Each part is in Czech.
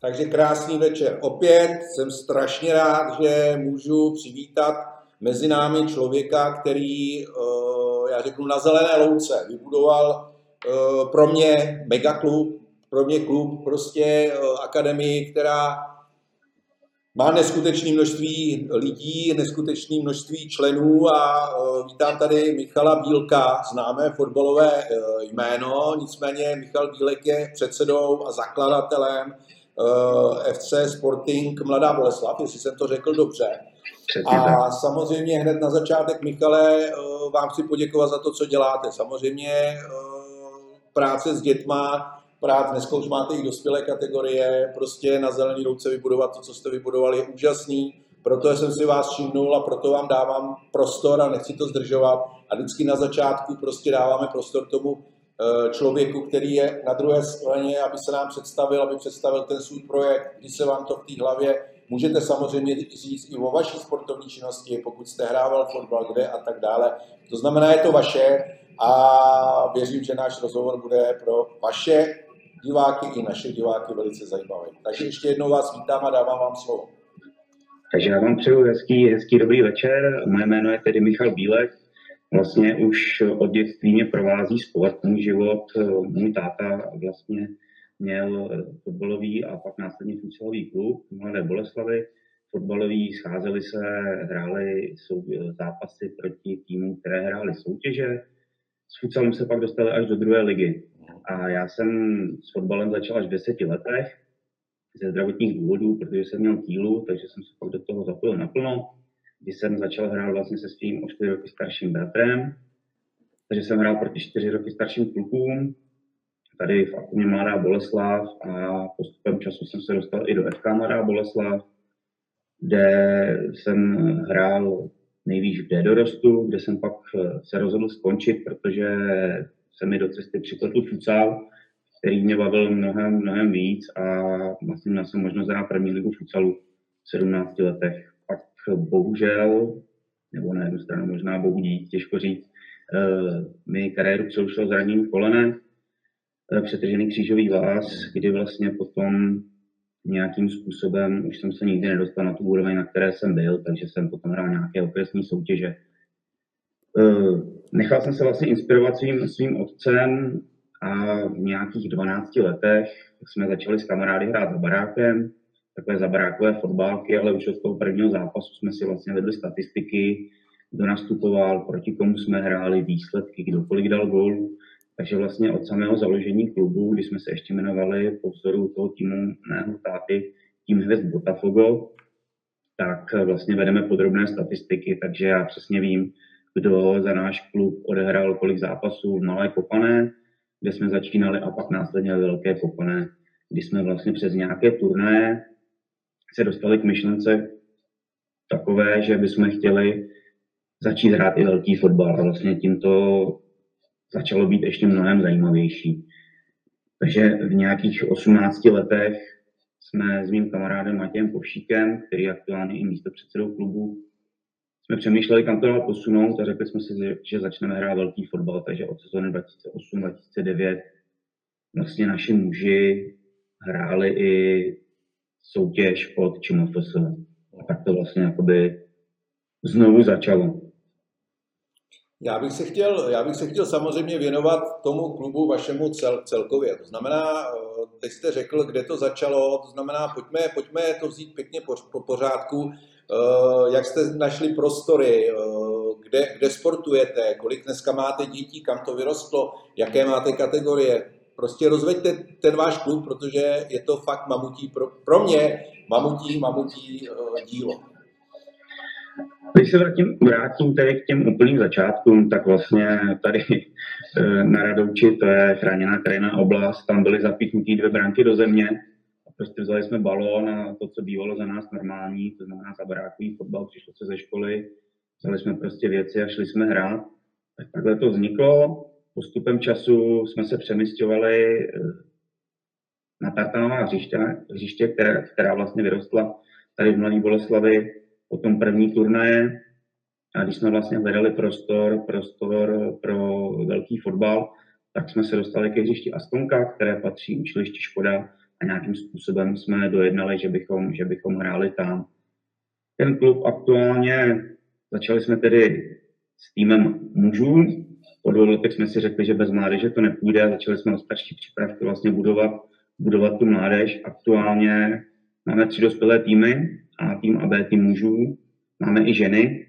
Takže krásný večer. Opět jsem strašně rád, že můžu přivítat mezi námi člověka, který, eh, já řeknu, na zelené louce vybudoval eh, pro mě megaklub, pro mě klub, prostě eh, akademii, která má neskutečné množství lidí, neskutečné množství členů a vítám tady Michala Bílka, známé fotbalové jméno, nicméně Michal Bílek je předsedou a zakladatelem FC Sporting Mladá Boleslav, jestli jsem to řekl dobře. A samozřejmě hned na začátek, Michale, vám chci poděkovat za to, co děláte. Samozřejmě práce s dětma, práce, dneska už máte i dospělé kategorie, prostě na zelený ruce vybudovat to, co jste vybudovali, je úžasný. Proto jsem si vás všimnul a proto vám dávám prostor a nechci to zdržovat. A vždycky na začátku prostě dáváme prostor tomu Eh, člověku, který je na druhé straně, aby se nám představil, aby představil ten svůj projekt, když se vám to v té hlavě Můžete samozřejmě říct i o vaší sportovní činnosti, pokud jste hrával fotbal, kde a tak dále. To znamená, je to vaše a věřím, že náš rozhovor bude pro vaše diváky i naše diváky velice zajímavý. Takže ještě jednou vás vítám a dávám vám slovo. Takže já vám přeju hezký, hezký dobrý večer. Moje jméno je tedy Michal Bílek, Vlastně už od dětství mě provází sportní život. Můj táta vlastně měl fotbalový a pak následně futsalový klub Mladé Boleslavy. Fotbaloví scházeli se, hráli zápasy proti týmům, které hrály soutěže. S futsalem se pak dostali až do druhé ligy. A já jsem s fotbalem začal až v deseti letech ze zdravotních důvodů, protože jsem měl kýlu, takže jsem se pak do toho zapojil naplno kdy jsem začal hrát vlastně se svým o 4 roky starším bratrem. Takže jsem hrál proti 4 roky starším klukům, tady v Akumě Mladá Boleslav a postupem času jsem se dostal i do FK Mladá Boleslav, kde jsem hrál nejvíc v D dorostu, kde jsem pak se rozhodl skončit, protože se mi do cesty připletl futsal, který mě bavil mnohem, mnohem víc a vlastně měl jsem možnost hrát první ligu futsalu v 17 letech bohužel, nebo na jednu stranu možná bohu dík, těžko říct, eh, mi kariéru přerušil zranění kolene, eh, přetržený křížový vás, kdy vlastně potom nějakým způsobem už jsem se nikdy nedostal na tu úroveň, na které jsem byl, takže jsem potom hrál nějaké okresní soutěže. Eh, nechal jsem se vlastně inspirovat svým, svým otcem a v nějakých 12 letech jsme začali s kamarády hrát za barákem takové zabrákové fotbálky, ale už od toho prvního zápasu jsme si vlastně vedli statistiky, kdo nastupoval, proti komu jsme hráli, výsledky, kdo kolik dal gólů. Takže vlastně od samého založení klubu, kdy jsme se ještě jmenovali po vzoru toho týmu mého táty, tým Hvězd Botafogo, tak vlastně vedeme podrobné statistiky, takže já přesně vím, kdo za náš klub odehrál kolik zápasů v Malé Kopané, kde jsme začínali a pak následně Velké Kopané, kdy jsme vlastně přes nějaké turné se dostali k myšlence takové, že bychom chtěli začít hrát i velký fotbal a vlastně tím to začalo být ještě mnohem zajímavější. Takže v nějakých 18 letech jsme s mým kamarádem Matějem Povšíkem, který je aktuálně i místo předsedou klubu, jsme přemýšleli, kam to dál posunout a řekli jsme si, že začneme hrát velký fotbal, takže od sezóny 2008-2009 vlastně naši muži hráli i soutěž pod ČMFS. A tak to vlastně jakoby znovu začalo. Já bych, se chtěl, já bych se chtěl samozřejmě věnovat tomu klubu vašemu cel, celkově. To znamená, eh, teď jste řekl, kde to začalo, to znamená, pojďme, pojďme to vzít pěkně po, po pořádku. Eh, jak jste našli prostory, eh, kde, kde sportujete, kolik dneska máte dětí, kam to vyrostlo, jaké máte kategorie, prostě rozveďte ten váš klub, protože je to fakt mamutí, pro, pro mě mamutí, mamutí uh, dílo. Když se vrátím, vrátím tady k těm úplným začátkům, tak vlastně tady eh, na Radouči, to je chráněná krajinná oblast, tam byly zapíchnuté dvě bránky do země. Prostě vzali jsme balón a to, co bývalo za nás normální, to znamená za barákový fotbal, přišlo se ze školy, vzali jsme prostě věci a šli jsme hrát. Tak takhle to vzniklo postupem času jsme se přemysťovali eh, na tartanová hřiště, hřiště která, která vlastně vyrostla tady v Mladé Boleslavi po tom první turnaje. A když jsme vlastně hledali prostor, prostor pro velký fotbal, tak jsme se dostali ke hřišti Astonka, které patří učilišti Škoda a nějakým způsobem jsme dojednali, že bychom, že bychom hráli tam. Ten klub aktuálně, začali jsme tedy s týmem mužů, po dvou letech jsme si řekli, že bez mládeže to nepůjde a začali jsme o starší přípravky vlastně budovat, budovat tu mládež. Aktuálně máme tři dospělé týmy, A tým a B tým mužů. Máme i ženy,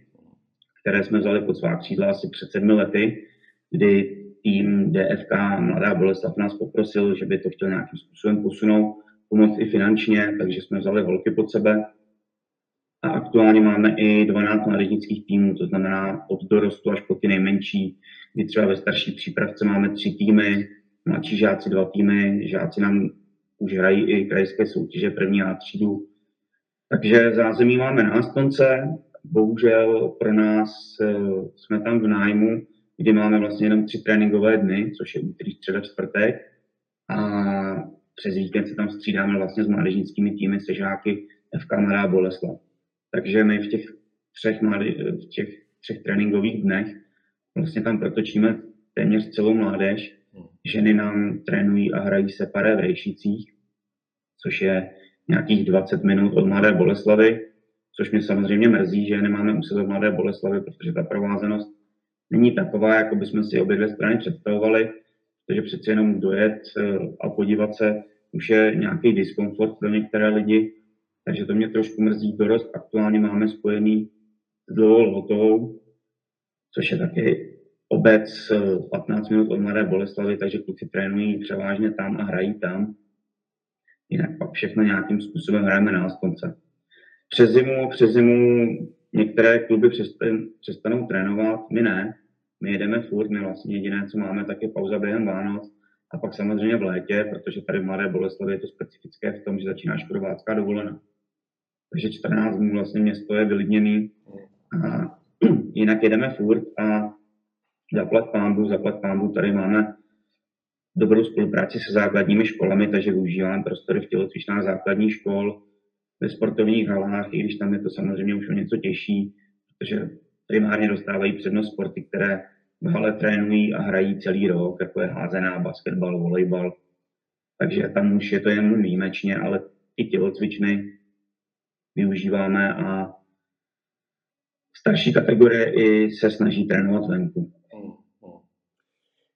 které jsme vzali pod svá křídla asi před sedmi lety, kdy tým DFK Mladá Boleslav nás poprosil, že by to chtěl nějakým způsobem posunout, pomoct i finančně, takže jsme vzali holky pod sebe. A aktuálně máme i 12 mládežnických týmů, to znamená od dorostu až po ty nejmenší, kdy třeba ve starší přípravce máme tři týmy, mladší žáci dva týmy, žáci nám už hrají i krajské soutěže první a třídu. Takže zázemí máme na Astonce, bohužel pro nás eh, jsme tam v nájmu, kdy máme vlastně jenom tři tréninkové dny, což je úterý, středa, čtvrtek. A přes víkend se tam střídáme vlastně s mládežnickými týmy se žáky FK Mladá Boleslav. Takže my v těch třech, v těch třech tréninkových dnech vlastně tam protočíme téměř celou mládež. Ženy nám trénují a hrají separé v Rejšicích, což je nějakých 20 minut od Mladé Boleslavy, což mě samozřejmě mrzí, že nemáme u sebe Mladé Boleslavy, protože ta provázenost není taková, jako bychom si obě dvě strany představovali, protože přeci jenom dojet eh, a podívat se už je nějaký diskomfort pro některé lidi, takže to mě trošku mrzí. Dorost aktuálně máme spojený s dlouhou lhotou, což je taky obec 15 eh, minut od Mladé Boleslavy, takže kluci trénují převážně tam a hrají tam. Jinak pak všechno nějakým způsobem hrajeme na Astonce. Přes zimu, přes zimu některé kluby přestanou trénovat, my ne. My jedeme furt, my vlastně jediné, co máme, tak je pauza během Vánoc a pak samozřejmě v létě, protože tady v Mladé Boleslavě je to specifické v tom, že začíná škodovácká dovolená. Takže 14 dnů vlastně město je vylidněný a jinak jedeme furt a zaplat pámbu, zaplat pámbu, tady máme dobrou spolupráci se základními školami, takže využíváme prostory v tělocvičnách základních škol, ve sportovních halách, i když tam je to samozřejmě už o něco těžší, protože primárně dostávají přednost sporty, které v hale trénují a hrají celý rok, jako je házená, basketbal, volejbal. Takže tam už je to jen výjimečně, ale i tělocvičny využíváme a starší kategorie i se snaží trénovat venku.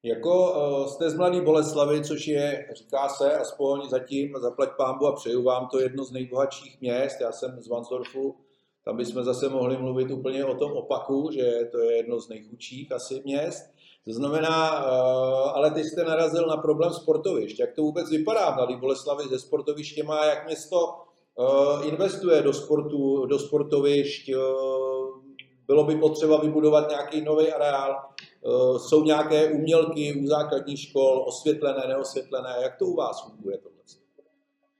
Jako uh, jste z Mladý Boleslavy, což je, říká se, aspoň zatím, zaplať pámbu a přeju vám to jedno z nejbohatších měst. Já jsem z Vansdorfu, tam bychom zase mohli mluvit úplně o tom opaku, že to je jedno z nejchudších asi měst. To znamená, uh, ale ty jste narazil na problém sportovišť. Jak to vůbec vypadá Mladý Boleslavy se sportovištěma, jak město uh, investuje do sportu, do sportovišť, bylo by potřeba vybudovat nějaký nový areál, Eh, jsou nějaké umělky u základních škol, osvětlené, neosvětlené. Jak to u vás funguje tohle?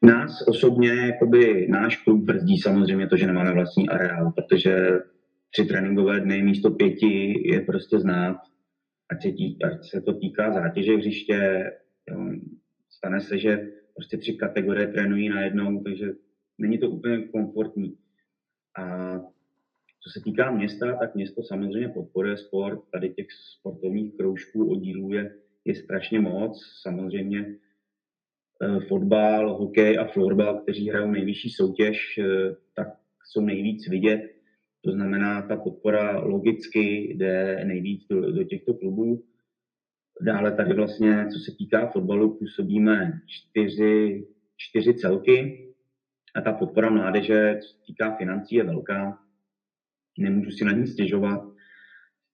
Nás osobně, jakoby náš klub brzdí samozřejmě to, že nemáme vlastní areál, protože tři tréninkové dny místo pěti je prostě znát, ať se, tí, ať se to týká zátěže hřiště, jo, stane se, že prostě tři kategorie trénují najednou, takže není to úplně komfortní. A co se týká města, tak město samozřejmě podporuje sport. Tady těch sportovních kroužků, oddílů je, je strašně moc. Samozřejmě eh, fotbal, hokej a florbal, kteří hrajou nejvyšší soutěž, eh, tak jsou nejvíc vidět. To znamená, ta podpora logicky jde nejvíc do, do těchto klubů. Dále tady vlastně, co se týká fotbalu, působíme čtyři, čtyři celky a ta podpora mládeže, co se týká financí, je velká nemůžu si na ní stěžovat.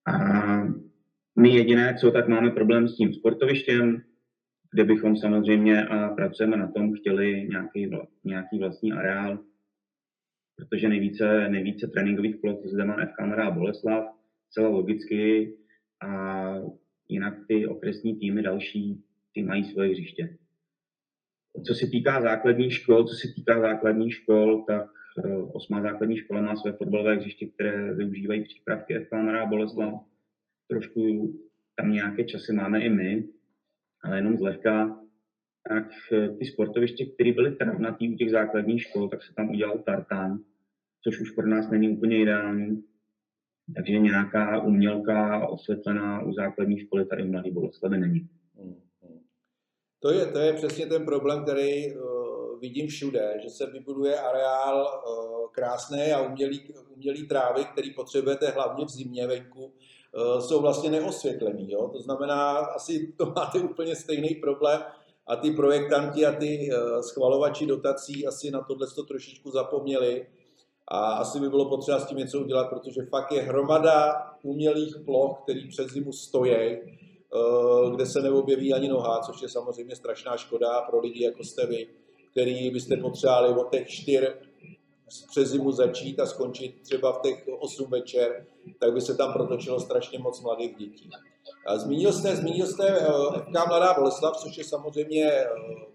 A my jediné, co tak máme problém s tím sportovištěm, kde bychom samozřejmě a pracujeme na tom, chtěli nějaký, nějaký vlastní areál, protože nejvíce, nejvíce tréninkových ploch zde má FK Mladá Boleslav, celá logicky, a jinak ty okresní týmy další, ty mají svoje hřiště. Co se týká základních škol, co se týká základních škol, tak osmá základní škola má své fotbalové hřiště, které využívají přípravky FK Mladá Boleslav. Trošku tam nějaké časy máme i my, ale jenom zlehka. Tak eh, ty sportoviště, které byly travnatý u těch základních škol, tak se tam udělal tartán, což už pro nás není úplně ideální. takže nějaká umělka osvětlená u základní školy tady v Mladé Boleslavi není. Hmm, hmm. To je, to je přesně ten problém, který uh, vidím všude, že se vybuduje areál uh, krásné a umělý, umělý trávy, který potřebujete hlavně v zimě venku, uh, jsou vlastně neosvětlený. Jo? To znamená, asi to máte úplně stejný problém a ty projektanti a ty uh, schvalovači dotací asi na tohle to trošičku zapomněli a asi by bylo potřeba s tím něco udělat, protože fakt je hromada umělých ploch, který přes zimu stojí, eh, kde se neobjeví ani noha, což je samozřejmě strašná škoda pro lidi, jako jste vy, který byste potřebovali od těch čtyř přes zimu začít a skončit třeba v těch 8 večer, tak by se tam protočilo strašně moc mladých dětí. A zmínil jste, zmínil jste eh, FK Mladá Boleslav, což je samozřejmě eh,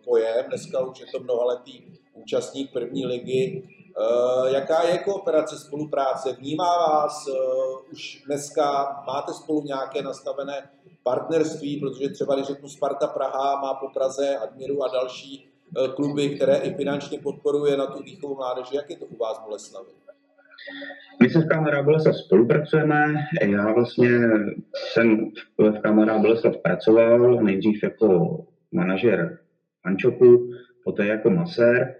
pojem, dneska už je to mnohaletý účastník první ligy. Eh, jaká je kooperace, spolupráce? Vnímá vás už dneska, máte spolu nějaké nastavené partnerství, protože třeba, když řeknu Sparta Praha, má po Praze Admiru a další kluby, které i finančně podporuje na tu výchovu mládeže. Jak je to u vás v Boleslavi? My se v Kamera Boleslav spolupracujeme. Já vlastně jsem v Kamera Boleslav pracoval nejdřív jako manažer Ančoku, poté jako masér.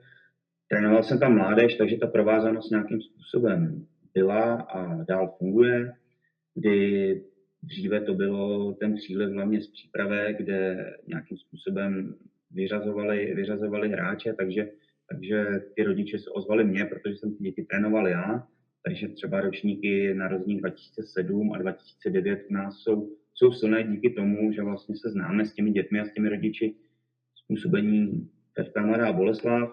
Trénoval jsem tam mládež, takže ta provázanost nějakým způsobem byla a dál funguje, kdy dříve to bylo ten příliv hlavně z přípravy, kde nějakým způsobem vyřazovali, vyřazovali hráče, takže, takže ty rodiče se ozvali mě, protože jsem ty děti trénoval já, takže třeba ročníky narození 2007 a 2009 u nás jsou, jsou silné díky tomu, že vlastně se známe s těmi dětmi a s těmi rodiči způsobení FK Mladá Boleslav,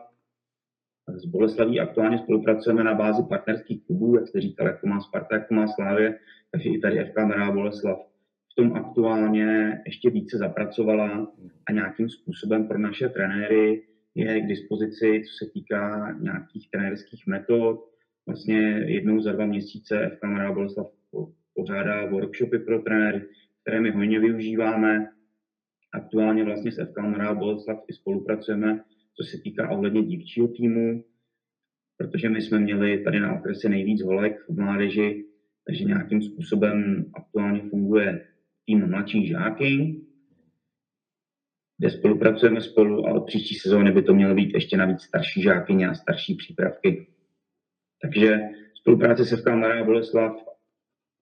s Boleslaví aktuálně spolupracujeme na bázi partnerských klubů, jak jste říkal, jak to má Sparta, jak to má Slávě, takže i tady FK Mrá Boleslav v tom aktuálně ještě více zapracovala a nějakým způsobem pro naše trenéry je k dispozici, co se týká nějakých trenérských metod. Vlastně jednou za dva měsíce FK Mrá Boleslav pořádá workshopy pro trenéry, které my hodně využíváme. Aktuálně vlastně s FK Mrá Boleslav i spolupracujeme co se týká ohledně dívčího týmu, protože my jsme měli tady na okrese nejvíc holek v mládeži, takže nějakým způsobem aktuálně funguje tým mladší žáky, kde spolupracujeme spolu, ale příští sezóny by to mělo být ještě navíc starší žáky a starší přípravky. Takže spolupráce se v Mladá Boleslav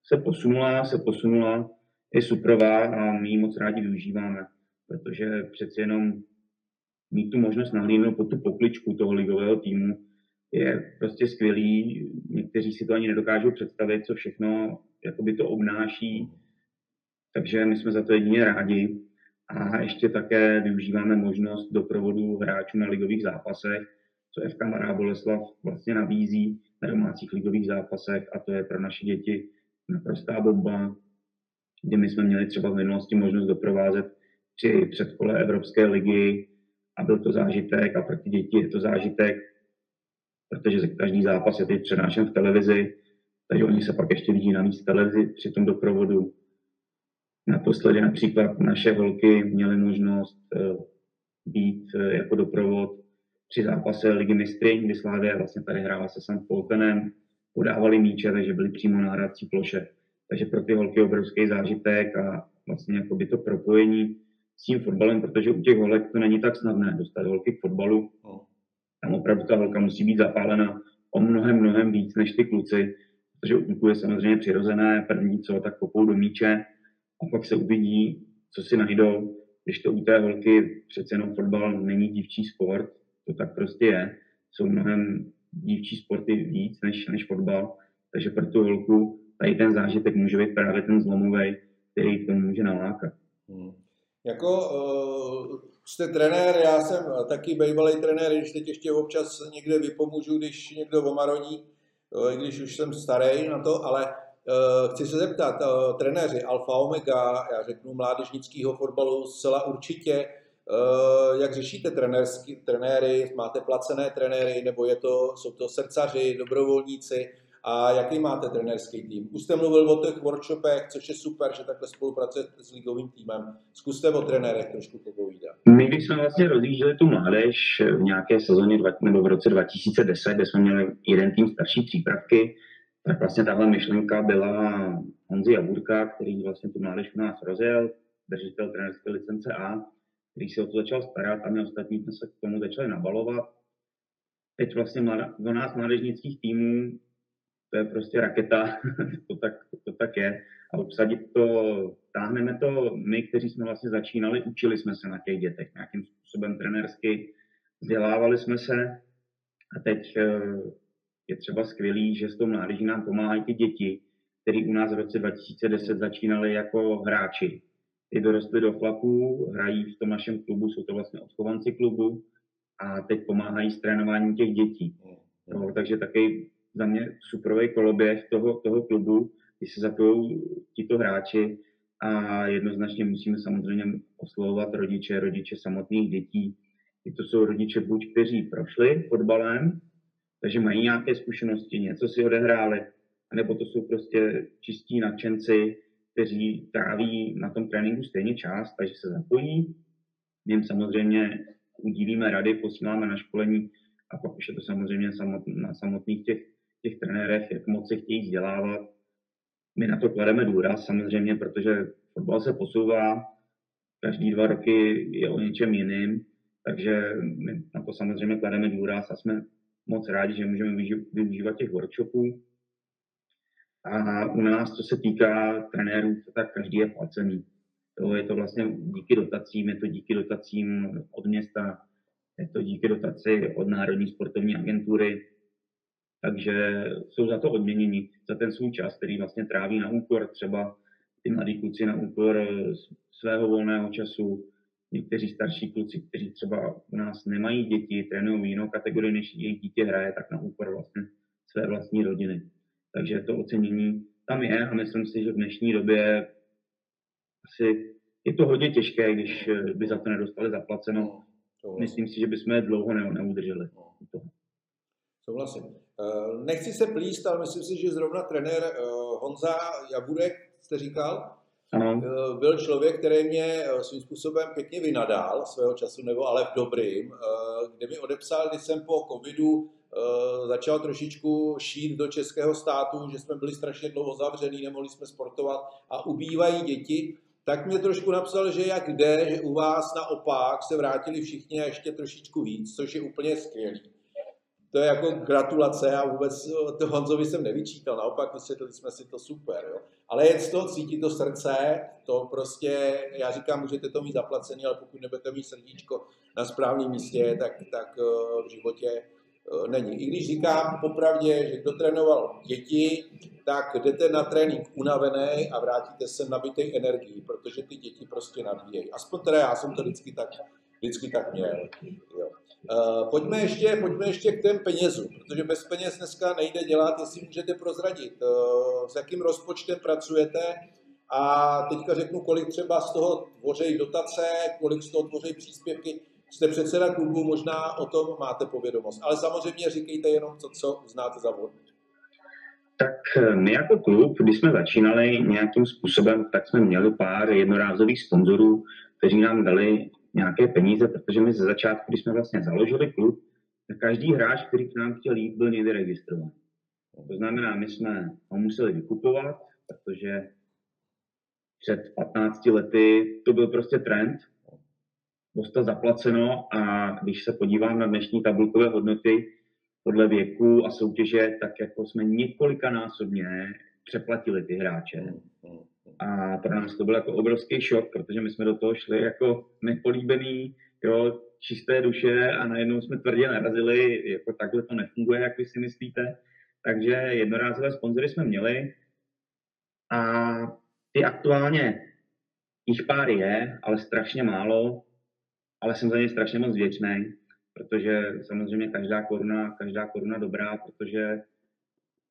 se posunula, se posunula, je suprová a my ji moc rádi využíváme, protože přeci jenom mít tu možnost nahlídnout pod tu pokličku toho ligového týmu je prostě skvělý. Někteří si to ani nedokážou představit, co všechno jakoby to obnáší. Takže my jsme za to jedině rádi. A ještě také využíváme možnost doprovodu hráčů na ligových zápasech, co FK Mará Boleslav vlastně nabízí na domácích ligových zápasech a to je pro naše děti naprostá bomba, kdy my jsme měli třeba v minulosti možnost doprovázet při předkole Evropské ligy a byl to zážitek a pro ty děti je to zážitek, protože každý zápas je teď přenášen v televizi, takže oni se pak ještě vidí v televizi při tom doprovodu. Naposledy například naše holky měly možnost eh, být eh, jako doprovod při zápase Ligy mistry, kdy Slávia vlastně tady hrála se St. Poltenem, podávali míče, takže byli přímo na hrací ploše. Takže pro ty holky obrovský zážitek a vlastně jako by to propojení s tím fotbalem, protože u těch holek to není tak snadné dostat holky k fotbalu. No. Tam opravdu ta holka musí být zapálena o mnohem, mnohem víc než ty kluci, protože u kluků je samozřejmě přirozené, první co, tak kopou do míče a pak se uvidí, co si najdou. Když to u té holky přece jenom fotbal není dívčí sport, to tak prostě je. Jsou mnohem dívčí sporty víc než, než fotbal, takže pro tu holku tady ten zážitek může být právě ten zlomový, který to může nalákat. Hmm. Jako uh, jste trenér, já jsem taky bývalý trenér, když teď ještě občas někde vypomůžu, když někdo omarodí, uh, když už jsem starý na to, ale chci se zeptat, uh, trenéři Alfa Omega, já řeknu mládežnického fotbalu zcela určitě, uh, jak řešíte trenérský, trenéry, máte placené trenéry, nebo je to, jsou to srdcaři, dobrovolníci, a jaký máte trenérský tým? Už jste mluvil o těch workshopech, což je super, že takhle spolupracujete s ligovým týmem. Zkuste o trenérech trošku popovídat. My, když jsme vlastně rozjížděli tu mládež v nějaké sezóně nebo v roce 2010, kde jsme měli jeden tým starší přípravky, tak vlastně tahle myšlenka byla Honzi Jaburka, který vlastně tu mládež u nás rozjel, držitel trenerské licence A, který se o to začal starat a my ostatní jsme se k tomu začali nabalovat. Teď vlastně do nás mládežnických týmů to je prostě raketa, to tak, to tak je. A obsadit to, táhneme to my, kteří jsme vlastně začínali, učili jsme se na těch dětech nějakým způsobem trenersky, vzdělávali jsme se a teď eh, je třeba skvělý, že s tou mládeží nám pomáhají ty děti, který u nás v roce 2010 začínali jako hráči. Ty dorostly do flaků, hrají v tom našem klubu, jsou to vlastně odchovanci klubu a teď pomáhají s trénováním těch dětí. No, takže taky za mě suprový koloběh toho, toho klubu, když se zapojí tito hráči a jednoznačně musíme samozřejmě oslovovat rodiče, rodiče samotných dětí. I to jsou rodiče buď, kteří prošli fotbalem, takže mají nějaké zkušenosti, něco si odehráli, nebo to jsou prostě čistí nadšenci, kteří tráví na tom tréninku stejně čas, takže se zapojí. My jim samozřejmě udílíme rady, posíláme na školení a pak už je to samozřejmě na samotných těch, těch trenérech, jak moc se chtějí vzdělávat. My na to klademe důraz samozřejmě, protože fotbal se posouvá, každý dva roky je o něčem jiným, takže my na to samozřejmě klademe důraz a jsme moc rádi, že můžeme využívat těch workshopů. A u nás, co se týká trenérů, tak každý je placený. To je to vlastně díky dotacím, je to díky dotacím od města, je to díky dotaci od Národní sportovní agentury, takže jsou za to odměněni, za ten svůj čas, který vlastně tráví na úkor třeba ty mladí kluci na úkor svého volného času, někteří starší kluci, kteří třeba u nás nemají děti, trénují jinou kategorii, než jejich dítě hraje, tak na úkor vlastně své vlastní rodiny. Takže to ocenění tam je a myslím si, že v dnešní době asi je to hodně těžké, když by za to nedostali zaplaceno. No, myslím si, že bychom je dlouho neudrželi. No. Souhlasím. Eh, nechci se plíst, ale myslím si, že zrovna trenér eh, Honza Jaburek, jste říkal, ano. Eh, byl člověk, který mě svým způsobem pěkně vynadal svého času, nebo ale v dobrým, kde mi odepsal, když jsem po covidu začal trošičku šít do českého státu, že jsme byli strašně dlouho zavřený, nemohli jsme sportovat a ubývají děti, tak mě trošku napsal, že jak jde, že u vás naopak se vrátili všichni a ještě trošičku víc, což je úplně skvělý to je jako gratulace a vůbec eh, to Honzovi jsem nevyčítal, naopak vysvětlili jsme si to super, jo. Ale je z toho cítit to srdce, to prostě, já říkám, můžete to mít zaplacený, ale pokud nebudete mít srdíčko na správném místě, tak, tak eh, v životě eh, není. I když říkám popravdě, že kdo trénoval děti, tak jdete na trénink unavený a vrátíte se nabitej energii, protože ty děti prostě nabíjejí. Aspoň teda já jsem to vždycky tak, vždycky tak měl. Jo. Uh, pojďme, ještě, pojďme ještě k těm penězům, protože bez peněz dneska nejde dělat, jestli můžete prozradit, uh, s jakým rozpočtem pracujete a teďka řeknu, kolik třeba z toho tvoří dotace, kolik z toho tvoří příspěvky. Jste předseda klubu, možná o tom máte povědomost, ale samozřejmě říkejte jenom to, co znáte za vhodné. Tak eh, my jako klub, když jsme začínali nějakým způsobem, tak jsme měli pár jednorázových sponzorů, kteří nám dali nějaké peníze, protože my ze začátku, když jsme vlastně založili klub, tak každý hráč, který k nám chtěl jít, byl někde registrovaný. To znamená, my jsme ho museli vykupovat, protože před 15 lety to byl prostě trend, dostat zaplaceno a když se podívám na dnešní tabulkové hodnoty podle věku a soutěže, tak jako jsme několikanásobně přeplatili ty hráče. A pro nás to byl jako obrovský šok, protože my jsme do toho šli jako nepolíbený, jo, čisté duše a najednou jsme tvrdě narazili, jako takhle to nefunguje, jak vy si myslíte. Takže jednorázové sponzory jsme měli a ty aktuálně jich pár je, ale strašně málo, ale jsem za ně strašně moc vděčný, protože samozřejmě každá koruna, každá koruna dobrá, protože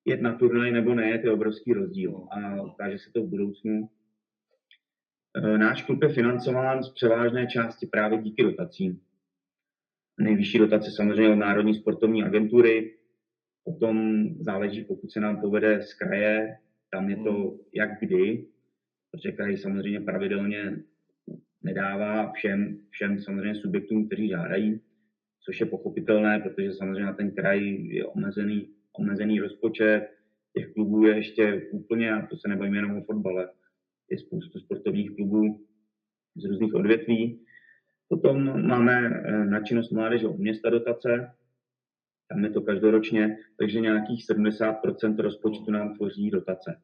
jet na turnaj nebo ne, to je obrovský rozdíl a ukáže se to v budoucnu. E, náš klub je financován z převážné části právě díky dotacím. Nejvyšší dotace samozřejmě od Národní sportovní agentury, potom záleží, pokud se nám povede z kraje, tam je to jak kdy, protože kraj samozřejmě pravidelně nedává všem, všem samozřejmě subjektům, kteří žádají, což je pochopitelné, protože samozřejmě ten kraj je omezený omezený rozpočet, těch klubů je ještě úplně, a to se nebavíme jenom o fotbale, je spoustu sportovních klubů z různých odvětví. Potom máme eh, na činnost mládeže od města dotace, tam je to každoročně, takže nějakých 70% rozpočtu nám tvoří dotace.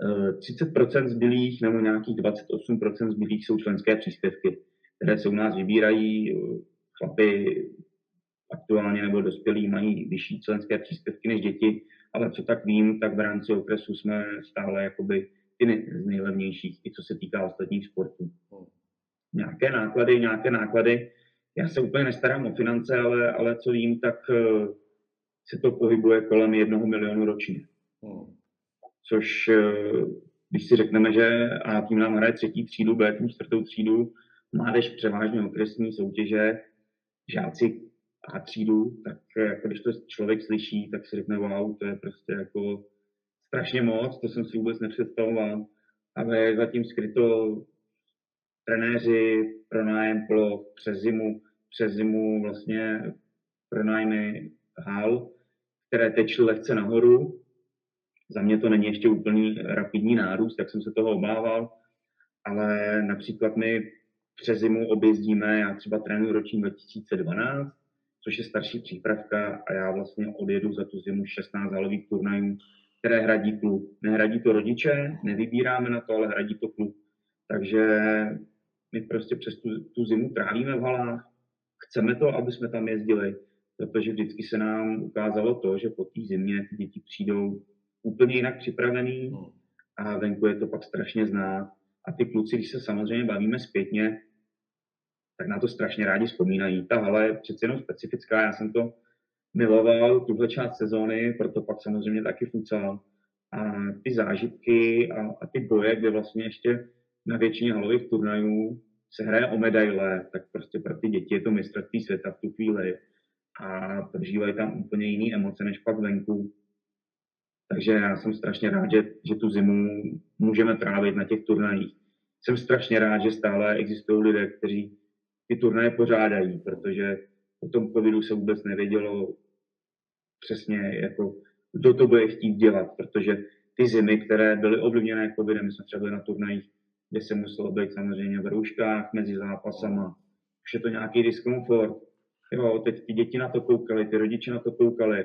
30% zbylých nebo nějakých 28% zbylých jsou členské příspěvky, které se u nás vybírají. Chlapy aktuálně nebo dospělí mají vyšší členské příspěvky než děti, ale co tak vím, tak v rámci okresu jsme stále jakoby ty z nejlevnějších, i co se týká ostatních sportů. Nějaké náklady, nějaké náklady. Já se úplně nestarám o finance, ale, ale co vím, tak eh, se to pohybuje kolem jednoho milionu ročně. Hmm což eh, když si řekneme, že A tým nám hraje třetí třídu, B tým čtvrtou třídu, mládež převážně okresní soutěže, žáci A třídu, tak eh, jako když to člověk slyší, tak si řekne, wow, to je prostě jako strašně moc, to jsem si vůbec nepředstavoval. Ale zatím skryto trenéři, pronájem ploch, přes zimu, přes zimu vlastně pronájmy hal, které tečly lehce nahoru, za mě to není ještě úplný rapidní nárůst, jak jsem se toho obával, ale například my přes zimu objezdíme, já třeba trénuji ročník 2012, což je starší přípravka a já vlastně odjedu za tu zimu 16 halových turnajů, které hradí klub. Nehradí to rodiče, nevybíráme na to, ale hradí to klub. Takže my prostě přes tu, tu zimu trávíme v halách, chceme to, aby jsme tam jezdili, protože vždycky se nám ukázalo to, že po té zimě ty děti přijdou úplně jinak připravený hmm. a venku je to pak strašně znát. A ty kluci, když se samozřejmě bavíme zpětně, tak na to strašně rádi vzpomínají. Ta hala je přece jenom specifická, já jsem to miloval, tuhle část sezóny, proto pak samozřejmě taky futsal. A ty zážitky a, a ty boje, kde vlastně ještě na většině halových turnajů se hraje o medaile, tak prostě pro ty děti je to mistrovství světa v tu chvíli a prožívají tam úplně jiné emoce než pak venku. Takže já jsem strašně rád, že, že tu zimu můžeme trávit na těch turnajích. Jsem strašně rád, že stále existují lidé, kteří ty turnaje pořádají, protože o tom covidu se vůbec nevědělo přesně, jako, kdo to bude chtít dělat, protože ty zimy, které byly ovlivněné covidem, my jsme třeba byli na turnajích, kde se muselo být samozřejmě v rouškách mezi zápasama, už je to nějaký diskomfort. Jo, teď ty děti na to koukali, ty rodiče na to koukali,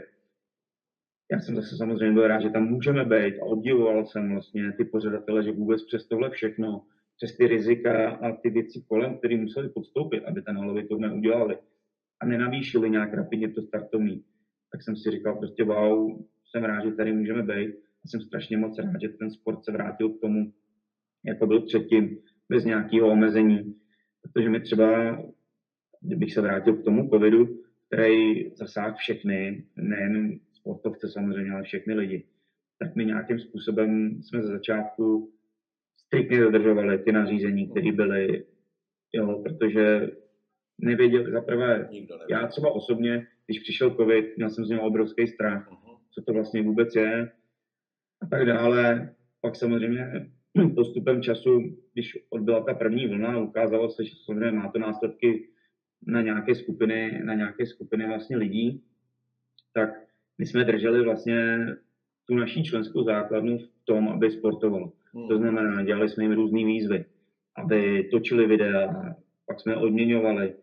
já jsem zase samozřejmě byl rád, že tam můžeme být a obdivoval jsem vlastně ty pořadatele, že vůbec přes tohle všechno, přes ty rizika a ty věci kolem, které museli podstoupit, aby ten halový turnaj udělali a nenavýšili nějak rapidně to startovní, tak jsem si říkal prostě wow, jsem rád, že tady můžeme být. A jsem strašně moc rád, že ten sport se vrátil k tomu, jako byl předtím, bez nějakého omezení, protože mi třeba, kdybych se vrátil k tomu covidu, který zasáhl všechny, nejen sportovce samozřejmě, ale všechny lidi, tak my nějakým způsobem jsme ze začátku striktně dodržovali ty nařízení, které byly, jo, protože nevěděli, za prvé, já třeba osobně, když přišel covid, měl jsem z něho obrovský strach, uh-huh. co to vlastně vůbec je a tak dále. Pak samozřejmě postupem času, když odbyla ta první vlna, ukázalo se, že samozřejmě má to následky na nějaké skupiny, na nějaké skupiny vlastně lidí, tak my jsme drželi vlastně tu naší členskou základnu v tom, aby sportovalo. Hmm. To znamená, dělali jsme jim různé výzvy, aby točili videa, pak jsme odměňovali.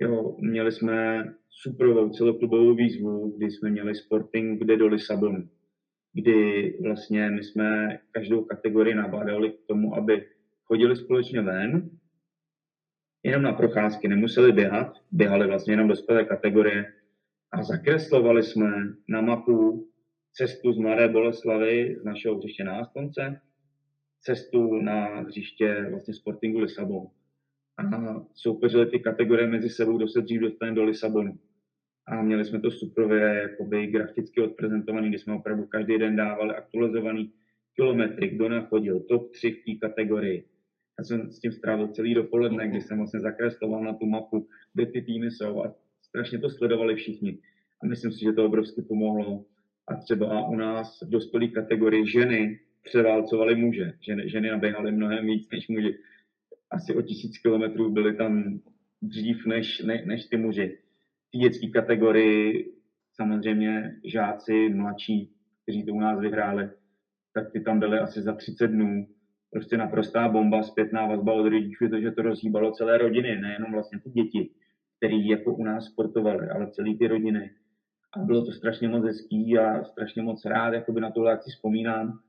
Jo, měli jsme superovou celoklubovou výzvu, kdy jsme měli Sporting kde do Lisabonu, kdy vlastně my jsme každou kategorii nabádali k tomu, aby chodili společně ven, jenom na procházky, nemuseli běhat, běhali vlastně jenom dospělé kategorie, a zakreslovali jsme na mapu cestu z Mladé Boleslavy z našeho hřiště na Astonce, cestu na hřiště vlastně Sportingu Lisabon. A soupeřili ty kategorie mezi sebou, kdo se dřív dostane do Lisabonu. A měli jsme to suprově jakoby graficky odprezentovaný, kdy jsme opravdu každý den dávali aktualizovaný kilometry, kdo nachodil, top 3 v té kategorii. Já jsem s tím strávil celý dopoledne, kdy jsem vlastně zakresloval na tu mapu, kde ty týmy jsou a strašně to sledovali všichni. A myslím si, že to obrovsky pomohlo. A třeba u nás v dospělé kategorii ženy převálcovaly muže. Ženy, ženy naběhaly mnohem víc než muži. Asi o tisíc kilometrů byly tam dřív než, ne, než ty muži. V dětské kategorii samozřejmě žáci mladší, kteří to u nás vyhráli, tak ty tam byly asi za 30 dnů. Prostě naprostá bomba, zpětná vazba od rodičů, to, že to rozhýbalo celé rodiny, nejenom vlastně ty děti, které jako u nás sportovali, ale celé ty rodiny. A bylo to strašně moc hezký a strašně moc rád, jakoby na tohle si vzpomínám.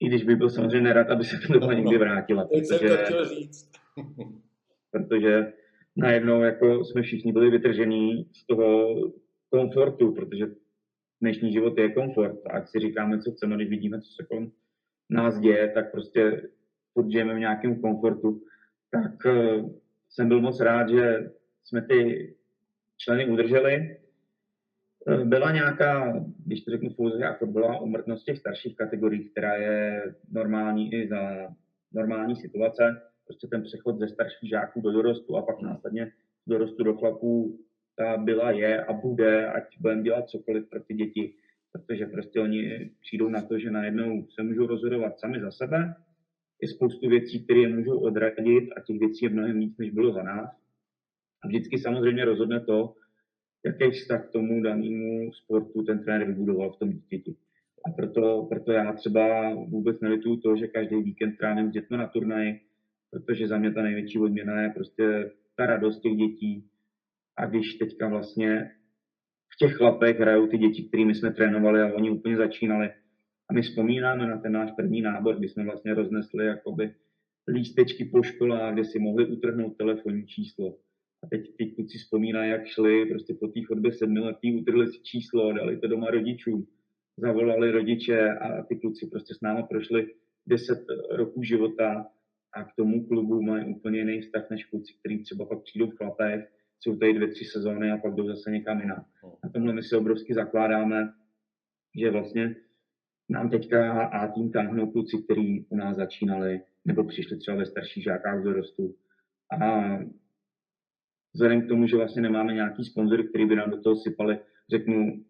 I když bych byl samozřejmě nerad, aby se to doba někdy vrátila. Teď jsem to chtěl říct. protože najednou jako jsme všichni byli vytržení z toho komfortu, protože dnešní život je komfort. A ať si říkáme, co chceme, když vidíme, co se kolem nás děje, tak prostě furt žijeme v nějakém komfortu. Tak uh, jsem byl moc rád, že jsme ty členy udrželi. Uh, byla nějaká, když to řeknu v jako byla umrtnost těch starších kategorií, která je normální i za normální situace. Prostě ten přechod ze starších žáků do dorostu a pak následně dorostu do chlapů ta byla, je a bude, ať budeme dělat cokoliv pro ty děti, protože prostě oni přijdou na to, že najednou se můžou rozhodovat sami za sebe, je spoustu věcí, které je můžou odradit a těch věcí je mnohem víc, než bylo za nás. A vždycky samozřejmě rozhodne to, jaký vztah k tomu danému sportu ten trenér vybudoval v tom dítěti. A proto, proto já třeba vůbec nelituju to, že každý víkend tráním s dětmi na turnaji, protože za mě ta největší odměna je prostě ta radost těch dětí, a když teďka vlastně v těch chlapech hrajou ty děti, kterými jsme trénovali a oni úplně začínali. A my vzpomínáme na ten náš první nábor, kdy jsme vlastně roznesli jakoby lístečky po školách, kde si mohli utrhnout telefonní číslo. A teď ty kluci vzpomínají, jak šli prostě po té chodbě sedmiletý, utrhli si číslo, dali to doma rodičům, zavolali rodiče a ty kluci prostě s námi prošli 10 roků života a k tomu klubu mají úplně jiný vztah než kluci, kteří třeba pak přijdou v chlapech jsou tady dvě, tři sezóny a pak jdou zase někam jinam. No. Na tomhle my si obrovsky zakládáme, že vlastně nám teďka A tým táhnou kluci, kteří u nás začínali nebo přišli třeba ve starších žákách dorostu. A vzhledem k tomu, že vlastně nemáme nějaký sponzory, který by nám do toho sypali, řeknu,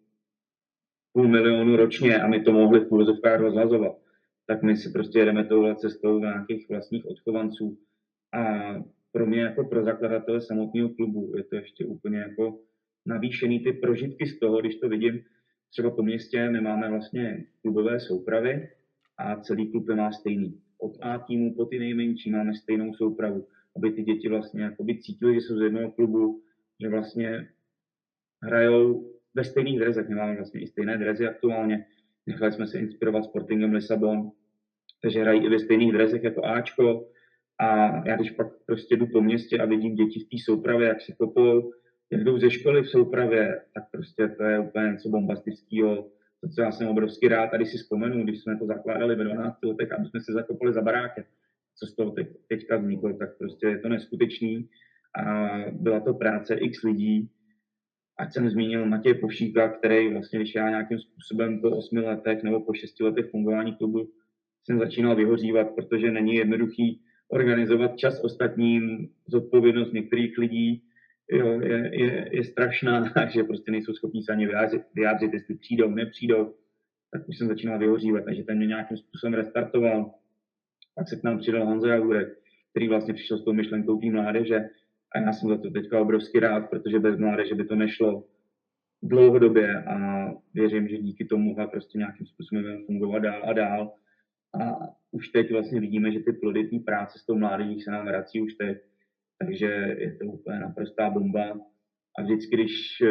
půl milionu ročně a my to mohli v půlzovkách rozhazovat, tak my si prostě jedeme touhle cestou nějakých vlastních odchovanců. A pro mě jako pro zakladatele samotného klubu je to ještě úplně jako navýšený ty prožitky z toho, když to vidím. Třeba po městě, my máme vlastně klubové soupravy a celý klub je má stejný. Od A týmu po ty nejmenší máme stejnou soupravu, aby ty děti vlastně jakoby cítili, že jsou z jednoho klubu, že vlastně hrajou ve stejných drezech. My máme vlastně i stejné drezy aktuálně. Nechali jsme se inspirovat Sportingem Lisabon, takže hrají i ve stejných drezech jako Ačko, a já když pak prostě jdu po městě a vidím děti v té soupravě, jak si kopou, jak jdou ze školy v soupravě, tak prostě to je úplně něco bombastického, to, co já jsem obrovský rád. A když si vzpomenu, když jsme to zakládali ve 12 letech, aby jsme se zakopali za barákem, co z toho teď, teďka vzniklo, tak prostě je to neskutečný. A byla to práce x lidí, ať jsem zmínil Matěj Povšíka, který vlastně, když já nějakým způsobem po osmi letech nebo po šesti letech fungování klubu jsem začínal vyhořívat, protože není jednoduchý organizovat čas ostatním, zodpovědnost některých lidí jo, je, je, je strašná, že prostě nejsou schopni se ani vyjádřit, vyjádřit, jestli přijdou, nepřijdou, tak už jsem začínal vyhořívat, takže ten mě nějakým způsobem restartoval. Pak se k nám přidal Honza Jagurek, který vlastně přišel s tou myšlenkou té mládeže a já jsem za to teďka obrovský rád, protože bez mládeže by to nešlo dlouhodobě a věřím, že díky tomu prostě nějakým způsobem fungovat dál a dál. A už teď vlastně vidíme, že ty plody té práce s tou mládeží se nám vrací už teď. Takže je to úplně naprostá bomba. A vždycky, když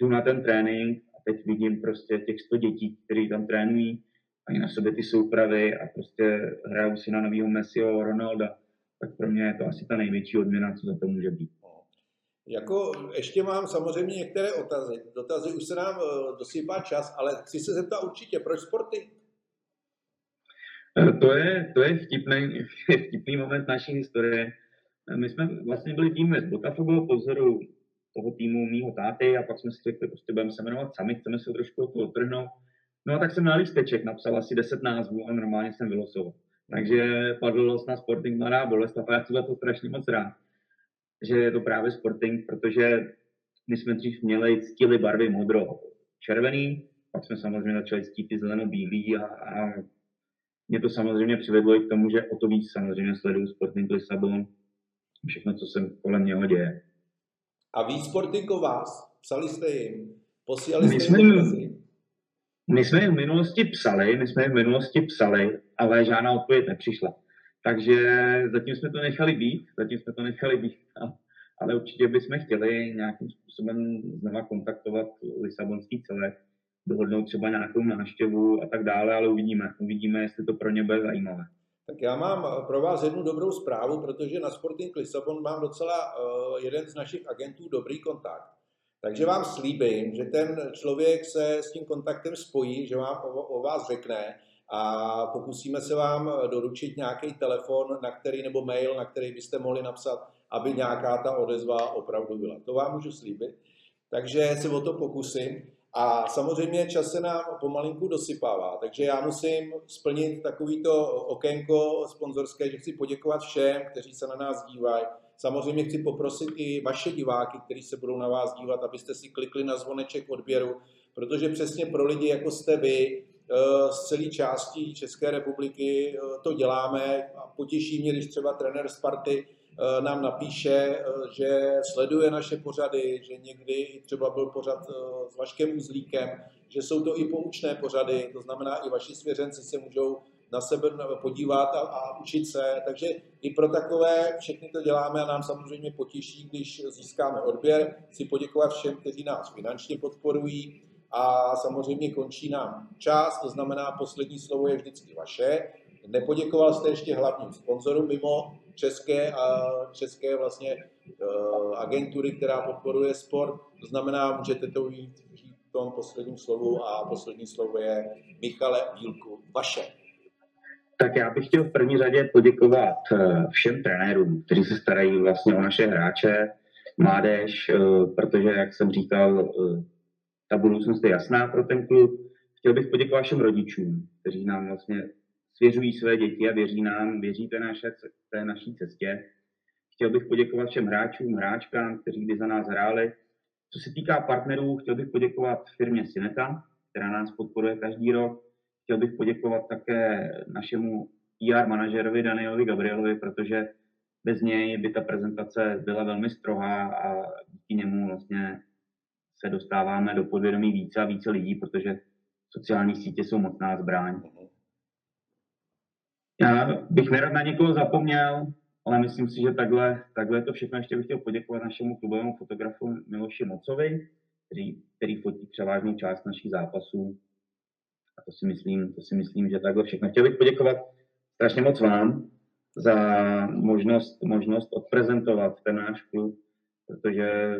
jdu na ten trénink a teď vidím prostě těch 100 dětí, kteří tam trénují, mají na sobě ty soupravy a prostě hrajou si na nového Messiho, Ronalda, tak pro mě je to asi ta největší odměna, co za to může být. Jako ještě mám samozřejmě některé otazy. Dotazy už se nám eh, dosypá čas, ale chci se zeptat určitě, proč sporty? Eh, to je, to je vtipný, vtipný moment naší historie. Eh, my jsme vlastně byli tým z Botafogo po vzoru toho týmu mýho táty a pak jsme si řekli, prostě budeme se jmenovat sami, chceme se trošku to otrhnout. No a tak jsem na lísteček napsal asi 10 názvů a normálně jsem vylosoval. Takže padl na Sporting Mladá Boleslav a já jsem za to strašně moc rád, že je to právě Sporting, protože my jsme dřív měli ctili barvy modro červený, pak jsme samozřejmě začali ctít zeleno-bílý a, a mě to samozřejmě přivedlo i k tomu, že o to víc samozřejmě sleduju Sporting Lisabon, všechno, co se kolem něho děje. A víc Sporting o vás? Psali jste jim? Posílali jste jim My jsme v minulosti psali, my jsme v minulosti psali, ale žádná odpověď nepřišla. Takže zatím jsme to nechali být, zatím jsme to nechali být, ale určitě bychom chtěli nějakým způsobem znova kontaktovat Lisabonský celek, dohodnout třeba nějakou návštěvu a tak dále, ale uvidíme, uvidíme, jestli to pro ně bude zajímavé. Tak já mám pro vás jednu dobrou zprávu, protože na Sporting Lisabon mám docela uh, jeden z našich agentů dobrý kontakt. Takže vám slíbím, že ten člověk se s tím kontaktem spojí, že vám o, o vás řekne a pokusíme se vám doručit nějaký telefon, na který nebo mail, na který byste mohli napsat, aby nějaká ta odezva opravdu byla. To vám můžu slíbit. Takže se o to pokusím. A samozřejmě čas se nám pomalinku dosypává, takže já musím splnit takovýto okénko sponzorské, že chci poděkovat všem, kteří se na nás dívají. Samozřejmě chci poprosit i vaše diváky, kteří se budou na vás dívat, abyste si klikli na zvoneček odběru, protože přesně pro lidi, jako jste vy, eh, z celé části České republiky eh, to děláme. A potěší mě, když třeba trenér Sparty Eh, nám napíše, že sleduje naše pořady, že někdy třeba byl pořad s Vaškem Uzlíkem, že jsou to i poučné pořady, to znamená i vaši svěřenci se můžou na sebe podívat a, a učit se. Takže i pro takové všechny to děláme a nám samozřejmě potěší, když získáme odběr. Chci poděkovat všem, kteří nás finančně podporují a samozřejmě končí nám čas, to znamená poslední slovo je vždycky vaše. Nepoděkoval jste ještě hlavním sponzorům mimo české, a české vlastně uh, agentury, která podporuje sport. To znamená, můžete to jít v tom posledním slovu a poslední slovo je Michale Bílku, vaše. Tak já bych chtěl v první řadě poděkovat eh, všem trenérům, kteří se starají vlastně o naše hráče, mládež, eh, protože, jak jsem říkal, ta budoucnost je jasná pro ten klub. Chtěl bych poděkovat všem rodičům, kteří nám vlastně svěřují své děti a věří nám, věří té, naše, té naší cestě. Chtěl bych poděkovat všem hráčům, hráčkám, kteří kdy za nás hráli. Co se týká partnerů, chtěl bych poděkovat firmě Cineta, která nás podporuje každý rok. Chtěl bych poděkovat také našemu PR manažerovi Danielovi Gabrielovi, protože bez něj by ta prezentace byla velmi strohá a díky němu vlastně se dostáváme do podvědomí více a více lidí, protože sociální sítě jsou mocná zbraň. Já bych nerad na někoho zapomněl, ale myslím si, že takhle, takhle to všechno. Ještě bych chtěl poděkovat našemu klubovému fotografu Miloši Mocovi, který, který fotí převážnou část našich zápasů. To si myslím, to si myslím, že takhle všechno. Chtěl bych poděkovat strašně moc vám za možnost, možnost odprezentovat ten náš klub, protože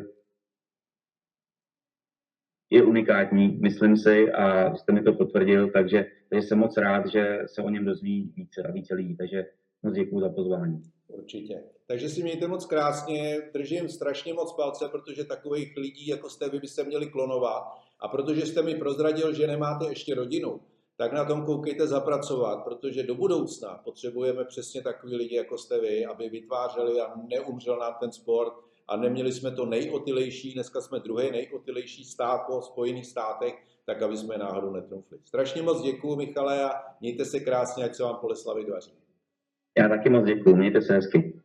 je unikátní, myslím si, a jste mi to potvrdil, takže, takže jsem moc rád, že se o něm dozví více a více lidí, takže moc děkuji za pozvání. Určitě. Takže si mějte moc krásně, držím strašně moc palce, protože takových lidí, jako jste vy, by se měli klonovat. A protože jste mi prozradil, že nemáte ještě rodinu, tak na tom koukejte zapracovat, protože do budoucna potřebujeme přesně takový lidi, jako jste vy, aby vytvářeli a neumřel nám ten sport, a neměli jsme to nejotylejší, dneska jsme druhý nejotylejší stát po Spojených státech, tak aby jsme náhodou netrumfli. Strašně moc děkuji, Michale, a mějte se krásně, ať se vám Poleslavy daří. Já taky moc děkuji, mějte se hezky.